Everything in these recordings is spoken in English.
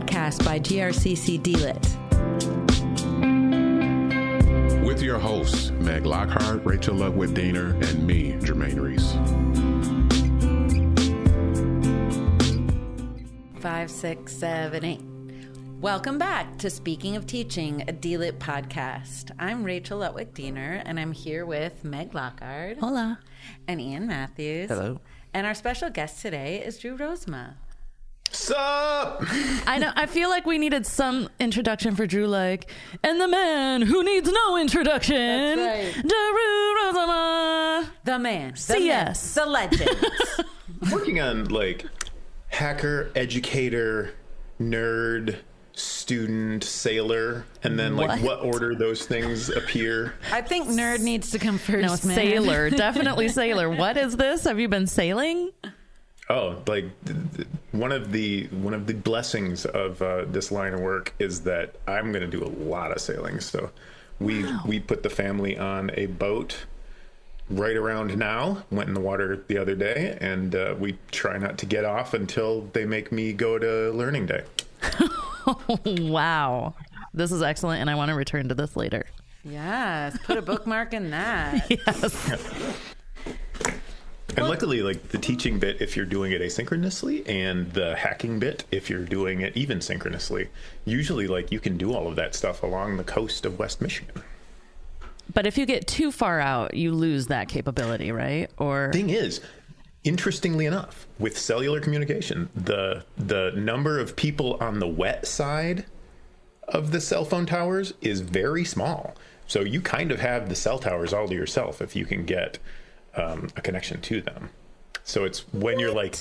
podcast by GRCC DLIT. With your hosts, Meg Lockard, Rachel Lutwick Deaner, and me, Jermaine Reese. Five, six, seven, eight. Welcome back to Speaking of Teaching, a DLIT podcast. I'm Rachel Lutwick Deaner, and I'm here with Meg Lockard. Hola. And Ian Matthews. Hello. And our special guest today is Drew Rozema. Sup? I know. I feel like we needed some introduction for Drew, like, and the man who needs no introduction, That's right. Drew Rozema. The man, the CS. myth, the legend. Working on like hacker, educator, nerd, student, sailor, and then like What? what order those things appear. I think nerd needs to come first. No, man. sailor. Definitely sailor. What is this? Have you been sailing? Oh, like th- th- one of the one of the blessings of uh, this line of work is that I'm going to do a lot of sailing. So we we put the family on a boat right around now. Went in the water the other day, and uh, we try not to get off until they make me go to learning day. Wow. This is excellent, and I want to return to this later. Yes, put a bookmark in that. Yes. And luckily, like the teaching bit, if you're doing it asynchronously, and the hacking bit, if you're doing it even synchronously, usually like you can do all of that stuff along the coast of West Michigan. But if you get too far out, you lose that capability, right? Or Thing is, interestingly enough, with cellular communication, the the number of people on the wet side of the cell phone towers is very small. So you kind of have the cell towers all to yourself if you can get um, a connection to them. So it's when you're like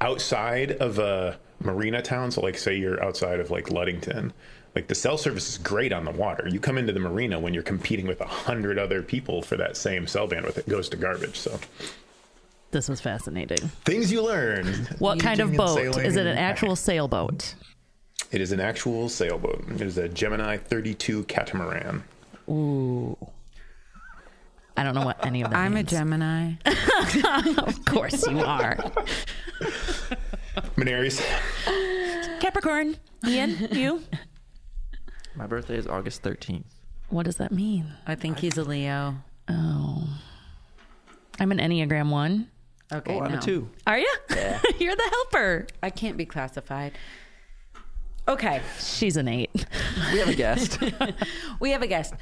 outside of a marina town. So like say you're outside of like Ludington, like the cell service is great on the water. You come into the marina when you're competing with a hundred other people for that same cell bandwidth. It goes to garbage. So this was fascinating. things you learn. What kind of boat? sailing Is it an actual sailboat? It is an actual sailboat. It is a Gemini 32 catamaran. Ooh. I don't know what any of that I'm a. Gemini. Of course you are. Menaries. Capricorn. Ian, you? My birthday is August 13th. What does that mean? I think he's a Leo. Oh. I'm an Enneagram 1. Okay, Oh, I'm no. a two. Are you? Yeah. You're the helper. I can't be classified. Okay, She's an 8. We have a guest. we have a guest.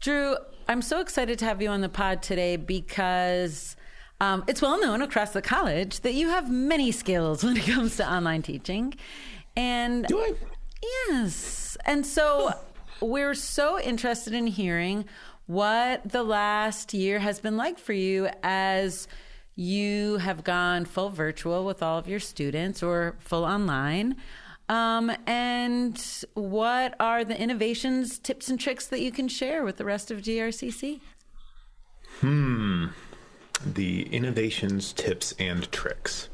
Drew, I'm so excited to have you on the pod today because um, it's well known across the college that you have many skills when it comes to online teaching. And Do I? Yes. And so we're so interested in hearing what the last year has been like for you as you have gone full virtual with all of your students or full online. Um, and what are the innovations, tips, and tricks that you can share with the rest of GRCC? Hmm. The innovations, tips, and tricks.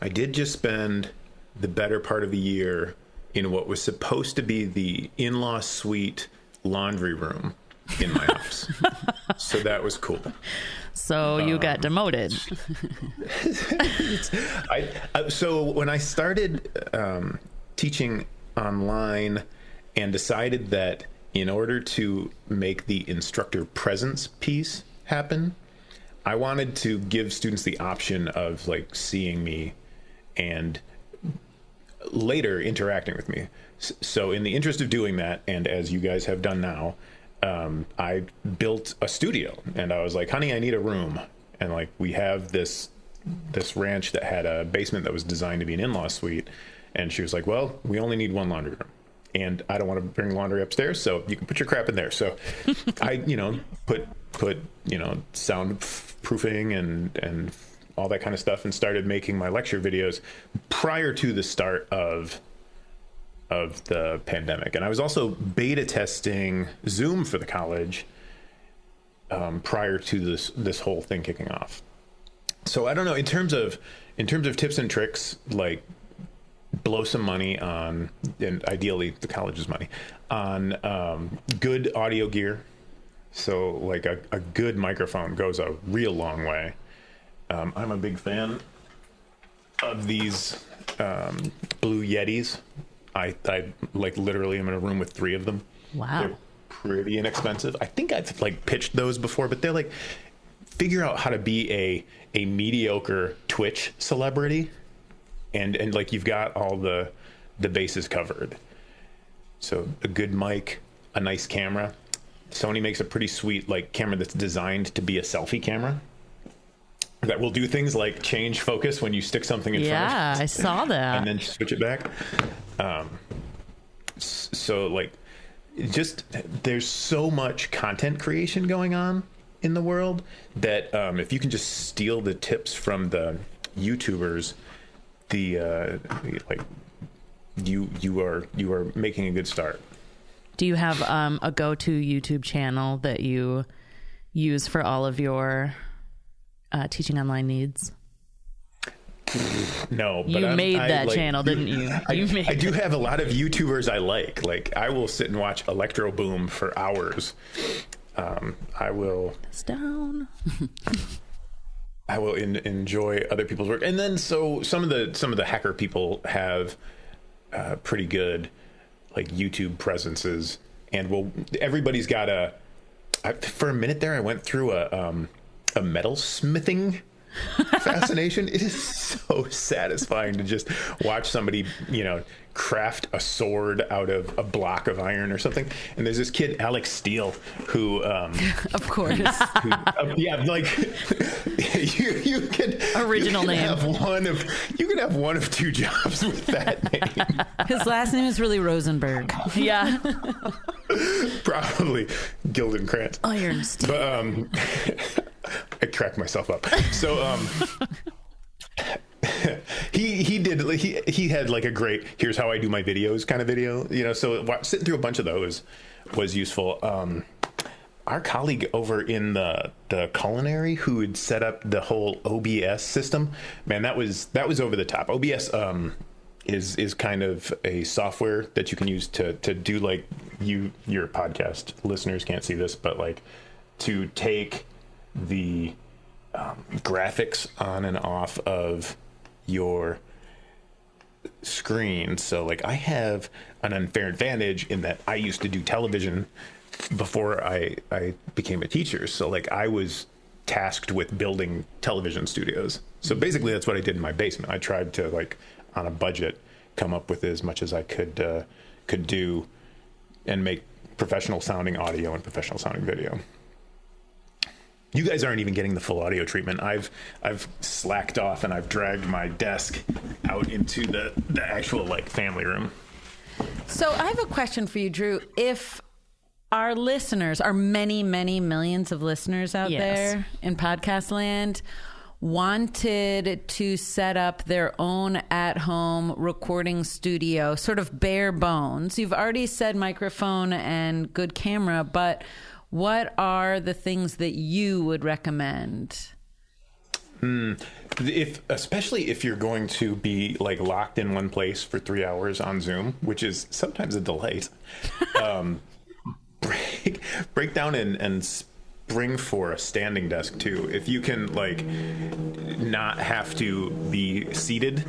I did just spend the better part of a year in what was supposed to be the in law suite laundry room in my house. so that was cool. So you got demoted. I, I so when I started um, teaching online and decided that in order to make the instructor presence piece happen, I wanted to give students the option of like seeing me and later interacting with me. So, in the interest of doing that, and as you guys have done now, um, I built a studio, and I was like, "Honey, I need a room," and like we have this this ranch that had a basement that was designed to be an in-law suite, and she was like, "Well, we only need one laundry room." And I don't want to bring laundry upstairs, so you can put your crap in there. So, I, you know, put put you know soundproofing and and all that kind of stuff, and started making my lecture videos prior to the start of of the pandemic. And I was also beta testing Zoom for the college um, prior to this this whole thing kicking off. So I don't know in terms of in terms of tips and tricks, like blow some money on, and ideally the college's money on um, good audio gear. So like a, a good microphone goes a real long way. Um, I'm a big fan of these um, Blue Yetis. I, I like literally am in a room with three of them. Wow. They're pretty inexpensive. I think I've like pitched those before, but they're like figure out how to be a a mediocre Twitch celebrity, and and like you've got all the the bases covered. So a good mic, a nice camera. Sony makes a pretty sweet like camera that's designed to be a selfie camera. That will do things like change focus when you stick something in front of Yeah, I saw that. and then switch it back. Um, so like, just there's so much content creation going on in the world that um, if you can just steal the tips from the YouTubers, the uh, like you you are you are making a good start. Do you have um, a go-to YouTube channel that you use for all of your uh, teaching online needs? No, but You I'm- made I, that like, channel, didn't you? I, You made I do have a lot of YouTubers I like. Like I will sit and watch Electro Boom for hours. Um, I will It's down. I will in, enjoy other people's work, and then so some of the some of the hacker people have uh, pretty good like YouTube presences, and well, everybody's got a. I, for a minute there, I went through a um, a metal smithing fascination. It is so satisfying to just watch somebody, you know, craft a sword out of a block of iron or something. And there's this kid, Alec Steele, who. Um, Of course. who, uh, yeah, like you, you could Original you could name. Have one of you could have one of two jobs with that name, His last name is really Rosenberg. Yeah. probably Gildenkrantz. Iron Steel. But um, I cracked myself up. So um. he he did he he had like a great here's how I do my videos kind of video you know so sitting through a bunch of those was useful um our colleague over in the the culinary who had set up the whole OBS system, man, that was that was over the top. OBS um, is is kind of a software that you can use to to do like you your podcast listeners can't see this, but like to take the um, graphics on and off of your screen. So like I have an unfair advantage in that I used to do television before I I became a teacher. So like I was tasked with building television studios. So basically that's what I did in my basement. I tried to like on a budget come up with as much as I could uh, could do and make professional sounding audio and professional sounding video. You guys aren't even getting the full audio treatment. I've I've slacked off and I've dragged my desk out into the the actual like family room. So I have a question for you, Drew. If our listeners, our many, many millions of listeners out Yes. there in podcast land, wanted to set up their own at home recording studio, sort of bare bones. You've already said microphone and good camera, but what are the things that you would recommend? if especially if you're going to be like locked in one place for three hours on Zoom, which is sometimes a delight, um, break break down and and spring for a standing desk too. If you can like not have to be seated,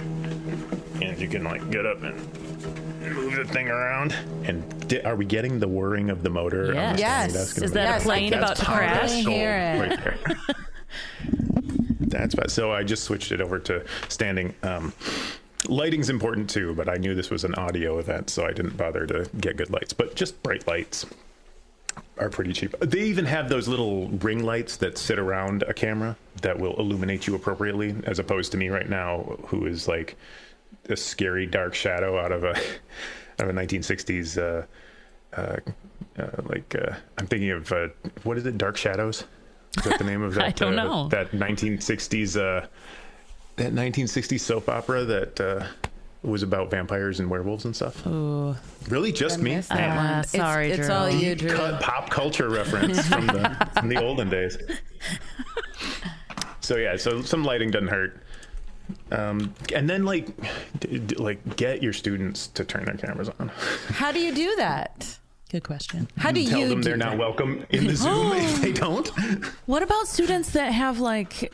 and you can like get up and move the thing around. And di- are we getting the whirring of the motor? on the Yes. standing Is that a plane about to part of the crash? Totally hear it. right there. That's fine. So I just switched it over to standing. Um, lighting's important too, but I knew this was an audio event, so I didn't bother to get good lights. But just bright lights are pretty cheap. They even have those little ring lights that sit around a camera that will illuminate you appropriately, as opposed to me right now, who is like a scary dark shadow out of a out of a 1960s. Uh, uh, uh, like uh, I'm thinking of uh, what is it? Dark Shadows. Is that the name of that? I don't uh, know. That 1960s uh, that 1960s soap opera that uh, was about vampires and werewolves and stuff. Ooh. Really, just me? Missed that one. It's- sorry, it's, Drew. all you, Drew. cut pop culture reference from the from the olden days. So yeah, so some lighting doesn't hurt. Um, and then like, d- d- like get your students to turn their cameras on. How do you do that? Good question. How do Tell you them do they're not welcome in the Zoom if they don't. What about students that have like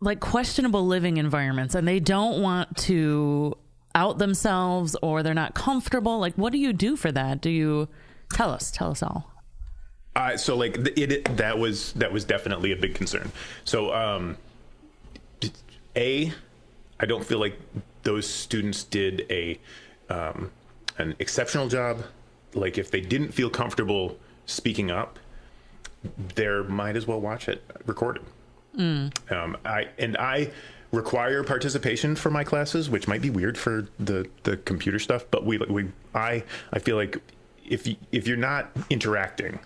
like questionable living environments and they don't want to out themselves or they're not comfortable? Like, what do you do for that? Do you tell us? Tell us all. Uh, so like it, it that was that was definitely a big concern. So um, d- a, I don't feel like those students did a um, an exceptional job. Like if they didn't feel comfortable speaking up, there might as well watch it recorded. Um, I and I require participation for my classes, which might be weird for the the computer stuff. But we we I I feel like if you, if you're not interacting,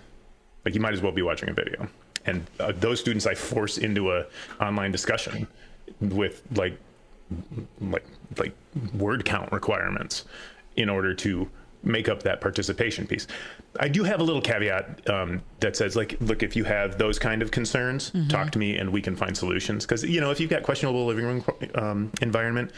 like you might as well be watching a video. And uh, those students I force into a online discussion with like like like word count requirements in order to make up that participation piece. I do have a little caveat um, that says, like, look, if you have those kind of concerns, talk to me and we can find solutions. Because you know, if you've got questionable living room um, environment,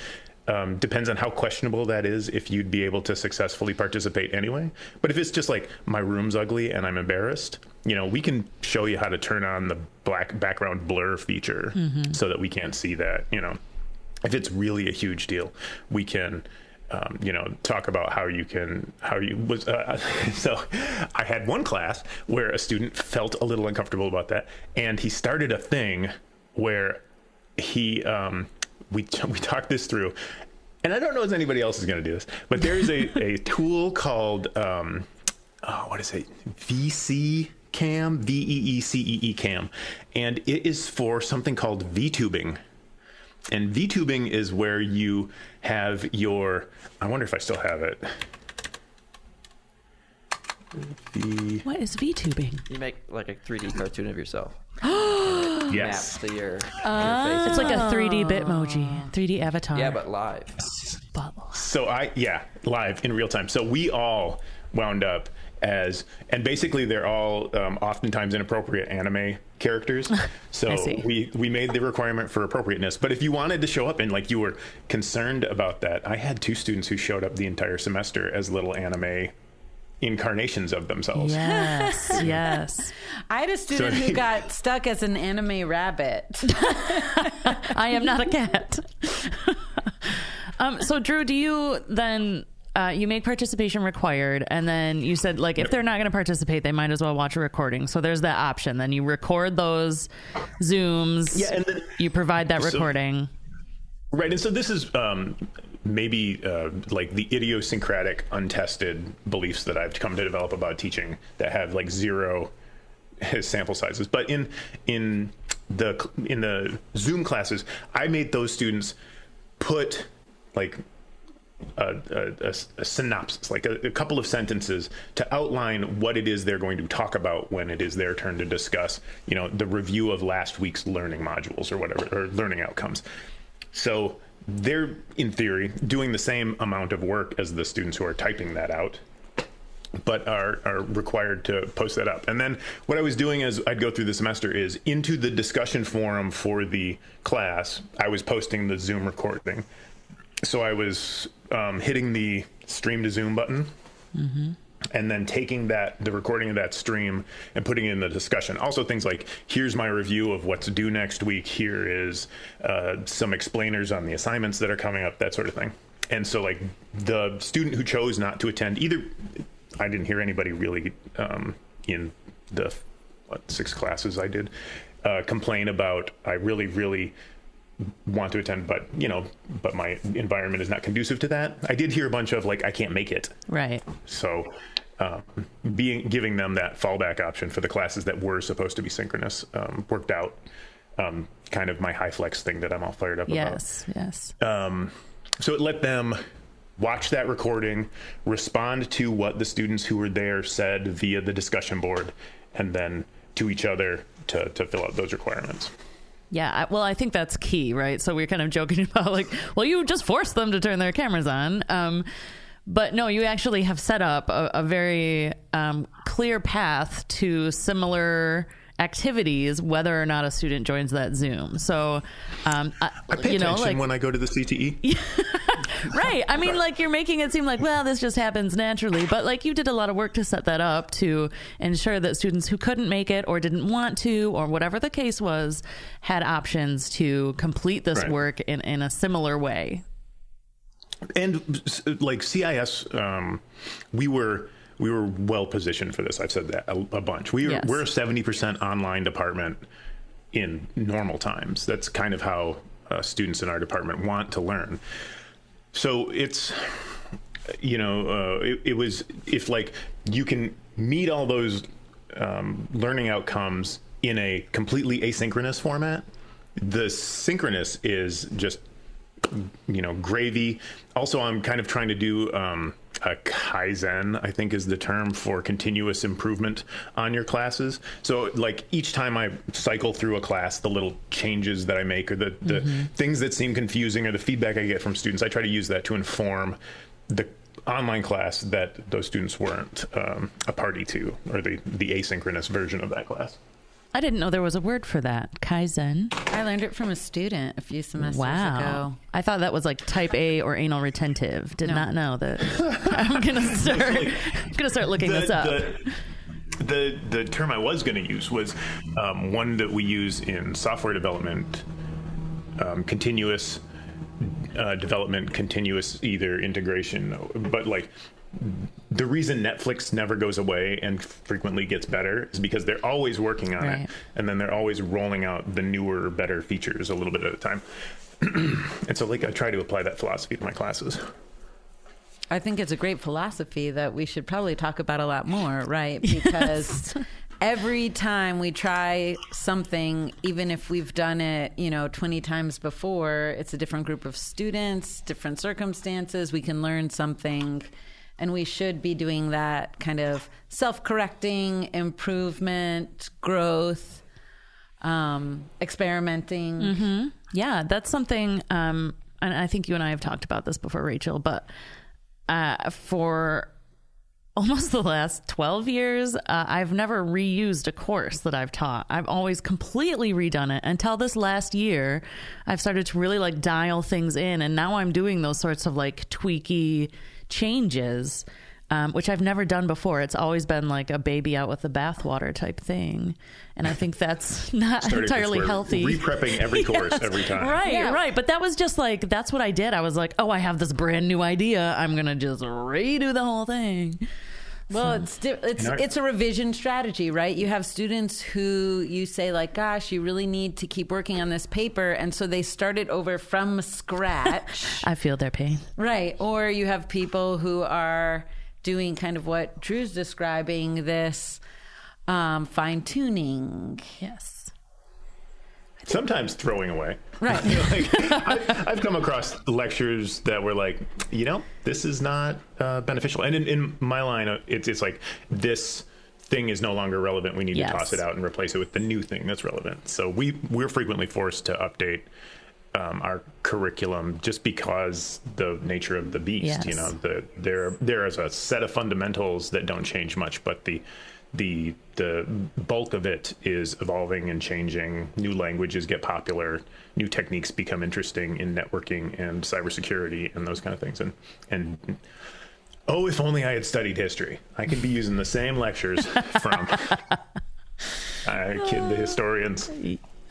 um, depends on how questionable that is. If you'd be able to successfully participate anyway, but if it's just like my room's ugly and I'm embarrassed, you know, we can show you how to turn on the black background blur feature so that we can't see that. You know, if it's really a huge deal, we can, um, you know, talk about how you can, how you was. Uh, so I had one class where a student felt a little uncomfortable about that, and he started a thing where he, um, we we talked this through, and I don't know if anybody else is going to do this, but there is a a tool called, um, oh, what is it, VC. Cam, V E E C E E Cam, and it is for something called VTubing. And VTubing is where you have your. I wonder if I still have it. The What is VTubing? You make like a 3D cartoon of yourself. yes, Maps to your Ah. interface. It's like a 3D Bitmoji, 3D avatar. yeah, but live. But- So I yeah, live in real time. So we all wound up as and basically they're all um, oftentimes inappropriate anime characters. So I see. we we made the requirement for appropriateness. But if you wanted to show up and like you were concerned about that, I had two students who showed up the entire semester as little anime incarnations of themselves. Yes, yes. I had a student So- who got stuck as an anime rabbit. I am not a cat. um, so, Drew, do you then uh, you make participation required, and then you said like if they're not going to participate, they might as well watch a recording. So there's that option. Then you record those zooms. Yeah, and then- you provide that So- recording. Right, and so this is um, maybe uh, like the idiosyncratic, untested beliefs that I've come to develop about teaching that have like zero sample sizes. But in in the in the Zoom classes, I made those students put like a, a, a- synopsis, like a, a couple of sentences to outline what it is they're going to talk about when it is their turn to discuss, you know, the review of last week's learning modules or whatever, or learning outcomes. So they're, in theory, doing the same amount of work as the students who are typing that out but are, are required to post that up. And then what I was doing as I'd go through the semester is into the discussion forum for the class, I was posting the Zoom recording. So I was um, hitting the stream to Zoom button and then taking that the recording of that stream and putting it in the discussion. Also things like here's my review of what to do next week. Here is uh, some explainers on the assignments that are coming up that sort of thing. And so like the student who chose not to attend either i didn't hear anybody really um, in the what, six classes i did uh, complain about i really really want to attend but you know but my environment is not conducive to that. I did hear a bunch of like i can't make it. Right. so, um, being giving them that fallback option for the classes that were supposed to be synchronous um, worked out. Um, kind of my high flex thing that I'm all fired up about. Yes. Yes. about. So it let them watch that recording, respond to what the students who were there said via the discussion board, and then to each other to, to fill out those requirements. Yeah, well, I think that's key, right? So we're kind of joking about like, well, you just force them to turn their cameras on. But no, you actually have set up a, a very um, clear path to similar activities, whether or not a student joins that Zoom. So, um, I, I pay you know, attention like when I go to the. CTE. right. I mean, like you're making it seem like, well, this just happens naturally, but like you did a lot of work to set that up to ensure that students who couldn't make it or didn't want to, or whatever the case was, had options to complete this Right. work in, in a similar way. And like CIS, um, we were we were well positioned for this. I've said that a, a bunch. We Yes. we're a seventy percent online department in normal times. That's kind of how uh, students in our department want to learn. So it's you know uh, it, it was if like you can meet all those um, learning outcomes in a completely asynchronous format. The synchronous is just you know gravy. Also i'm kind of trying to do um, a kaizen i think is the term for continuous improvement on your classes. So like each time i cycle through a class the little changes that i make or the, the things that seem confusing or the feedback i get from students i try to use that to inform the online class that those students weren't um, a party to or the, the asynchronous version of that class I didn't know there was a word for that. Kaizen. I learned it from a student a few semesters Wow. ago. I thought that was like type A or anal retentive. Did No. not know that. I'm gonna start. I'm gonna start looking this up. The, the the term I was going to use was um, one that we use in software development, um, continuous uh, development, continuous either integration, but like the reason Netflix never goes away and frequently gets better is because they're always working on Right. it, and then they're always rolling out the newer, better features a little bit at a time. and so, like, I try to apply that philosophy to my classes. I think it's a great philosophy that we should probably talk about a lot more, right? Because every time we try something, even if we've done it, you know, 20 times before, it's a different group of students, different circumstances. We can learn something. And we should be doing that kind of self correcting, improvement, growth, um, experimenting. Yeah, that's something. Um, and I think you and I have talked about this before, Rachel. But uh, for almost the last 12 years, uh, I've never reused a course that I've taught. I've always completely redone it until this last year. I've started to really like dial things in, and now I'm doing those sorts of like tweaky changes. Um, which I've never done before. It's always been like a baby out with the bathwater type thing, and I think that's not Started- entirely we're healthy. Reprepping every course Yes. every time. Right, Yeah. right. But that was just like that's what I did. I was like, oh, I have this brand new idea. I'm gonna just redo the whole thing. Well, it's di- it's And it's a revision strategy, right? You have students who you say like, "Gosh, you really need to keep working on this paper," and so they start it over from scratch, I feel their pain. right? Or you have people who are doing kind of what Drew's describing this um, fine tuning, Yes. Sometimes throwing away. right? like, I, I've come across lectures that were like, you know, this is not uh, beneficial. And in, in my line, uh, it's it's like this thing is no longer relevant. We need Yes. to toss it out and replace it with the new thing that's relevant. So we we're frequently forced to update. Um, our curriculum just because the nature of the beast Yes. you know the there there is a set of fundamentals that don't change much but the the the bulk of it is evolving and changing. New languages get popular. New techniques become interesting in networking and cybersecurity and those kind of things. And and oh if only i had studied history. I could be using the same lectures from I kid the historians.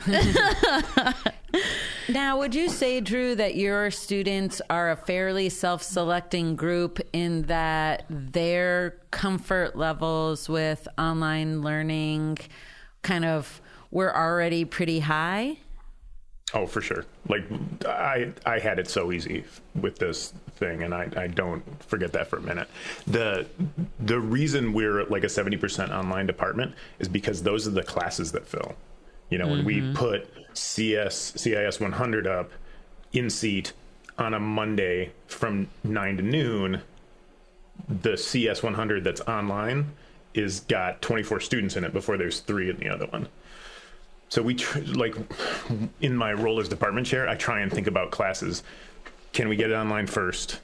Now, would you say, Drew, that your students are a fairly self selecting group in that their comfort levels with online learning kind of were already pretty high? Oh, for sure. Like I, I had it so easy with this thing, and I, I don't forget that for a minute. the The reason we're like a seventy percent online department is because those are the classes that fill. You know, when we mm-hmm. put CS CIS 100 up in seat on a Monday from nine to noon, the CS 100 that's online is got 24 students in it before there's three in the other one. So we tr- like in my role as department chair, I try and think about classes. Can we get it online first?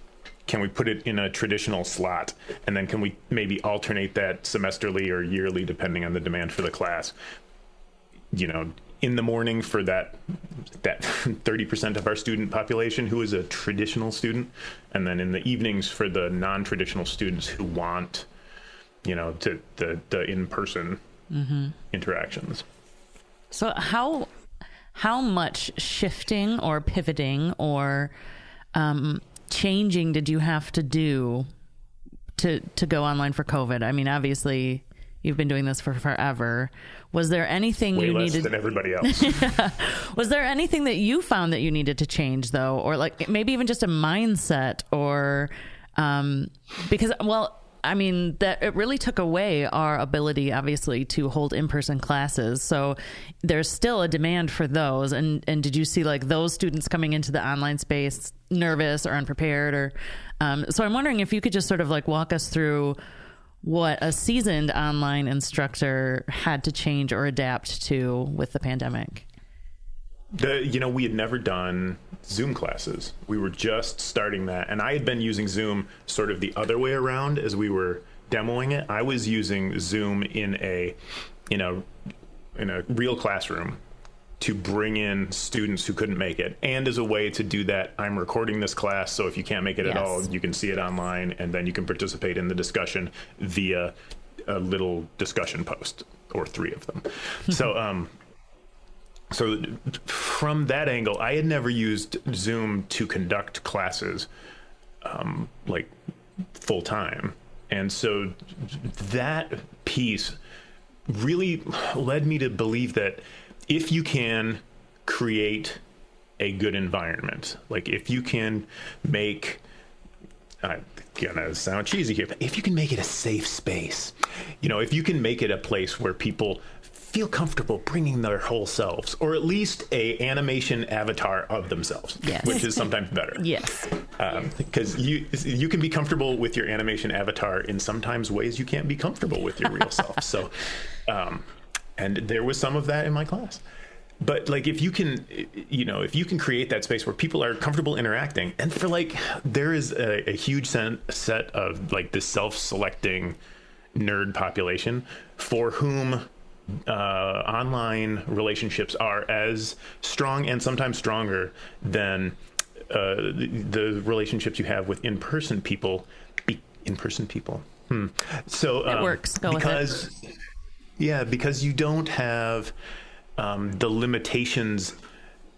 Can we put it in a traditional slot? And then can we maybe alternate that semesterly or yearly depending on the demand for the class? You know, in the morning for that that 30% of our student population who is a traditional student and then in the evenings for the non-traditional students who want you know to the the in-person interactions. So how how much shifting or pivoting or um, changing did you have to do to to go online for COVID? I mean, obviously you've been doing this for forever. Was there anything Way you less needed? than everybody else. Was there anything that you found that you needed to change though, or like maybe even just a mindset, or um, because well. I mean that it really took away our ability, obviously, to hold in-person classes. So there's still a demand for those. And and did you see like those students coming into the online space nervous or unprepared? Or um, so I'm wondering if you could just sort of like walk us through what a seasoned online instructor had to change or adapt to with the pandemic. The, you know, we had never done Zoom classes. We were just starting that. And I had been using Zoom sort of the other way around as we were demoing it. I was using Zoom in a, in a, in a real classroom to bring in students who couldn't make it. And as a way to do that, I'm recording this class. So if you can't make it Yes. at all, you can see it online and then you can participate in the discussion via a little discussion post or three of them. so, um, so from that angle, I had never used Zoom to conduct classes um, like full time, and so that piece really led me to believe that if you can create a good environment, like if you can make I'm gonna sound cheesy here, but if you can make it a safe space, you know, if you can make it a place where people feel comfortable bringing their whole selves, or at least a animation avatar of themselves, Yes. which is sometimes better. Yes. because you you can be comfortable with your animation avatar in sometimes ways you can't be comfortable with your real self. So, um, and there was some of that in my class. But like, if you can, you know, if you can create that space where people are comfortable interacting, and for like, there is a, a huge set set of like this self-selecting nerd population for whom uh, online relationships are as strong and sometimes stronger than uh, the, the relationships you have with in-person people. Be, in-person people. Hmm. So um, works. Go it. because yeah, because you don't have um, the limitations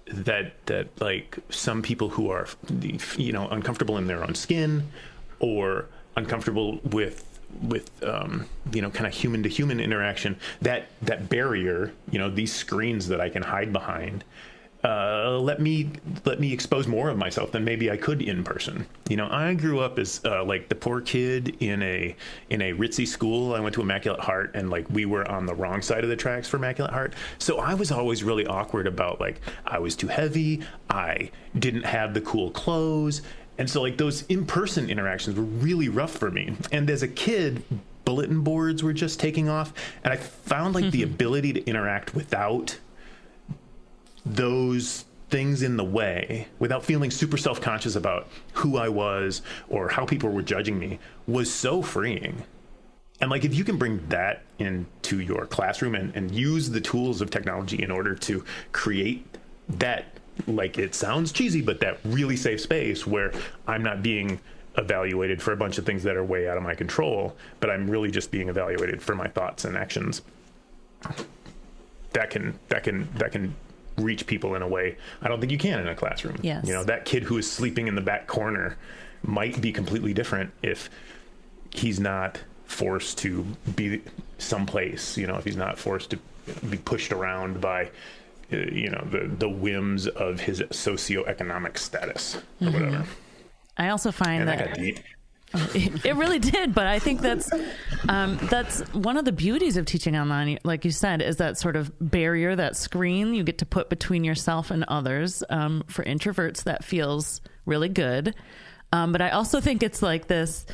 that that like some people who are you know uncomfortable in their own skin or uncomfortable with with um, you know kind of human to human interaction that that barrier you know these screens that I can hide behind uh, let me let me expose more of myself than maybe I could in person. You know, I grew up as uh, like the poor kid in a in a ritzy school. I went to Immaculate Heart, and like we were on the wrong side of the tracks for Immaculate Heart. So I was always really awkward about like I was too heavy. I didn't have the cool clothes, and so like those in person interactions were really rough for me. And as a kid. Bulletin boards were just taking off, and I found like the ability to interact without those things in the way without feeling super self-conscious about who I was or how people were judging me was so freeing. And like if you can bring that into your classroom and, and use the tools of technology in order to create that like it sounds cheesy, but that really safe space where I'm not being evaluated for a bunch of things that are way out of my control, but I'm really just being evaluated for my thoughts and actions. That can that can that can reach people in a way I don't think you can in a classroom. Yes. You know, that kid who is sleeping in the back corner might be completely different if he's not forced to be someplace, you know, if he's not forced to be pushed around by uh, you know the the whims of his socioeconomic status or whatever. I also find And that that. It, it really did, but I think that's um, that's one of the beauties of teaching online. Like you said, is that sort of barrier, that screen you get to put between yourself and others. Um, for introverts, that feels really good. Um, but I also think it's like this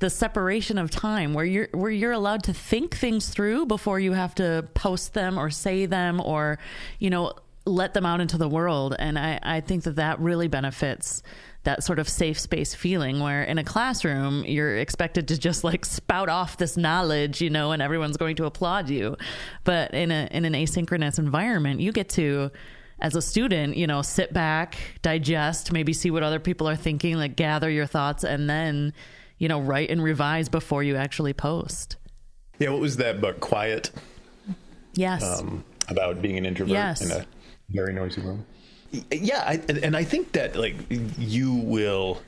the separation of time where you're where you're allowed to think things through before you have to post them or say them or you know let them out into the world and I, I think that that really benefits that sort of safe space feeling where in a classroom you're expected to just like spout off this knowledge you know and everyone's going to applaud you but in a in an asynchronous environment you get to as a student you know sit back digest maybe see what other people are thinking like gather your thoughts and then you know write and revise before you actually post Yeah, what was that book? Quiet yes um, about being an introvert Yes. in a very noisy room. Yeah, I, and- I think that like you will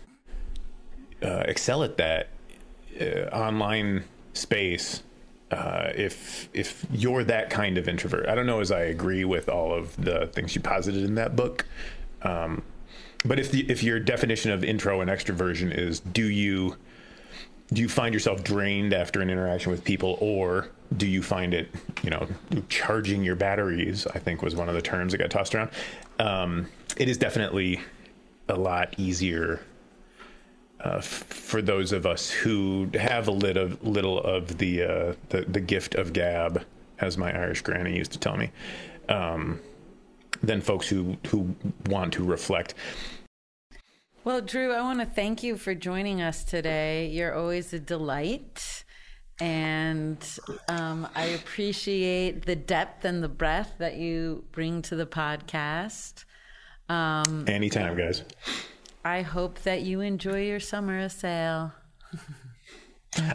uh, excel at that uh, online space uh, if if you're that kind of introvert. I don't know as I agree with all of the things you posited in that book. Um, but if the if your definition of intro and extroversion is do you do you find yourself drained after an interaction with people or do you find it you know charging your batteries i think was one of the terms that got tossed around um, it is definitely a lot easier uh, f- for those of us who have a little, little of the, uh, the the gift of gab, as my Irish granny used to tell me, um, than folks who who want to reflect. Well, Drew, I want to thank you for joining us today. You're always a delight. And um, I appreciate the depth and the breadth that you bring to the podcast. Um, Anytime, guys. I hope that you enjoy your summer as sale.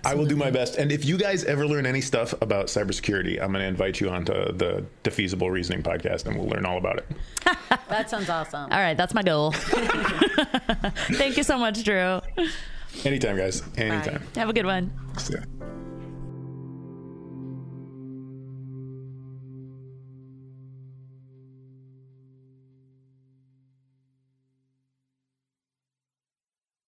I will do my best. And if you guys ever learn any stuff about cybersecurity, I'm going to invite you onto the Defeasible Reasoning podcast and we'll learn all about it. That sounds awesome. All right, that's my goal. Thank you so much, Drew. Anytime, guys. Anytime. Have a good one. See ya.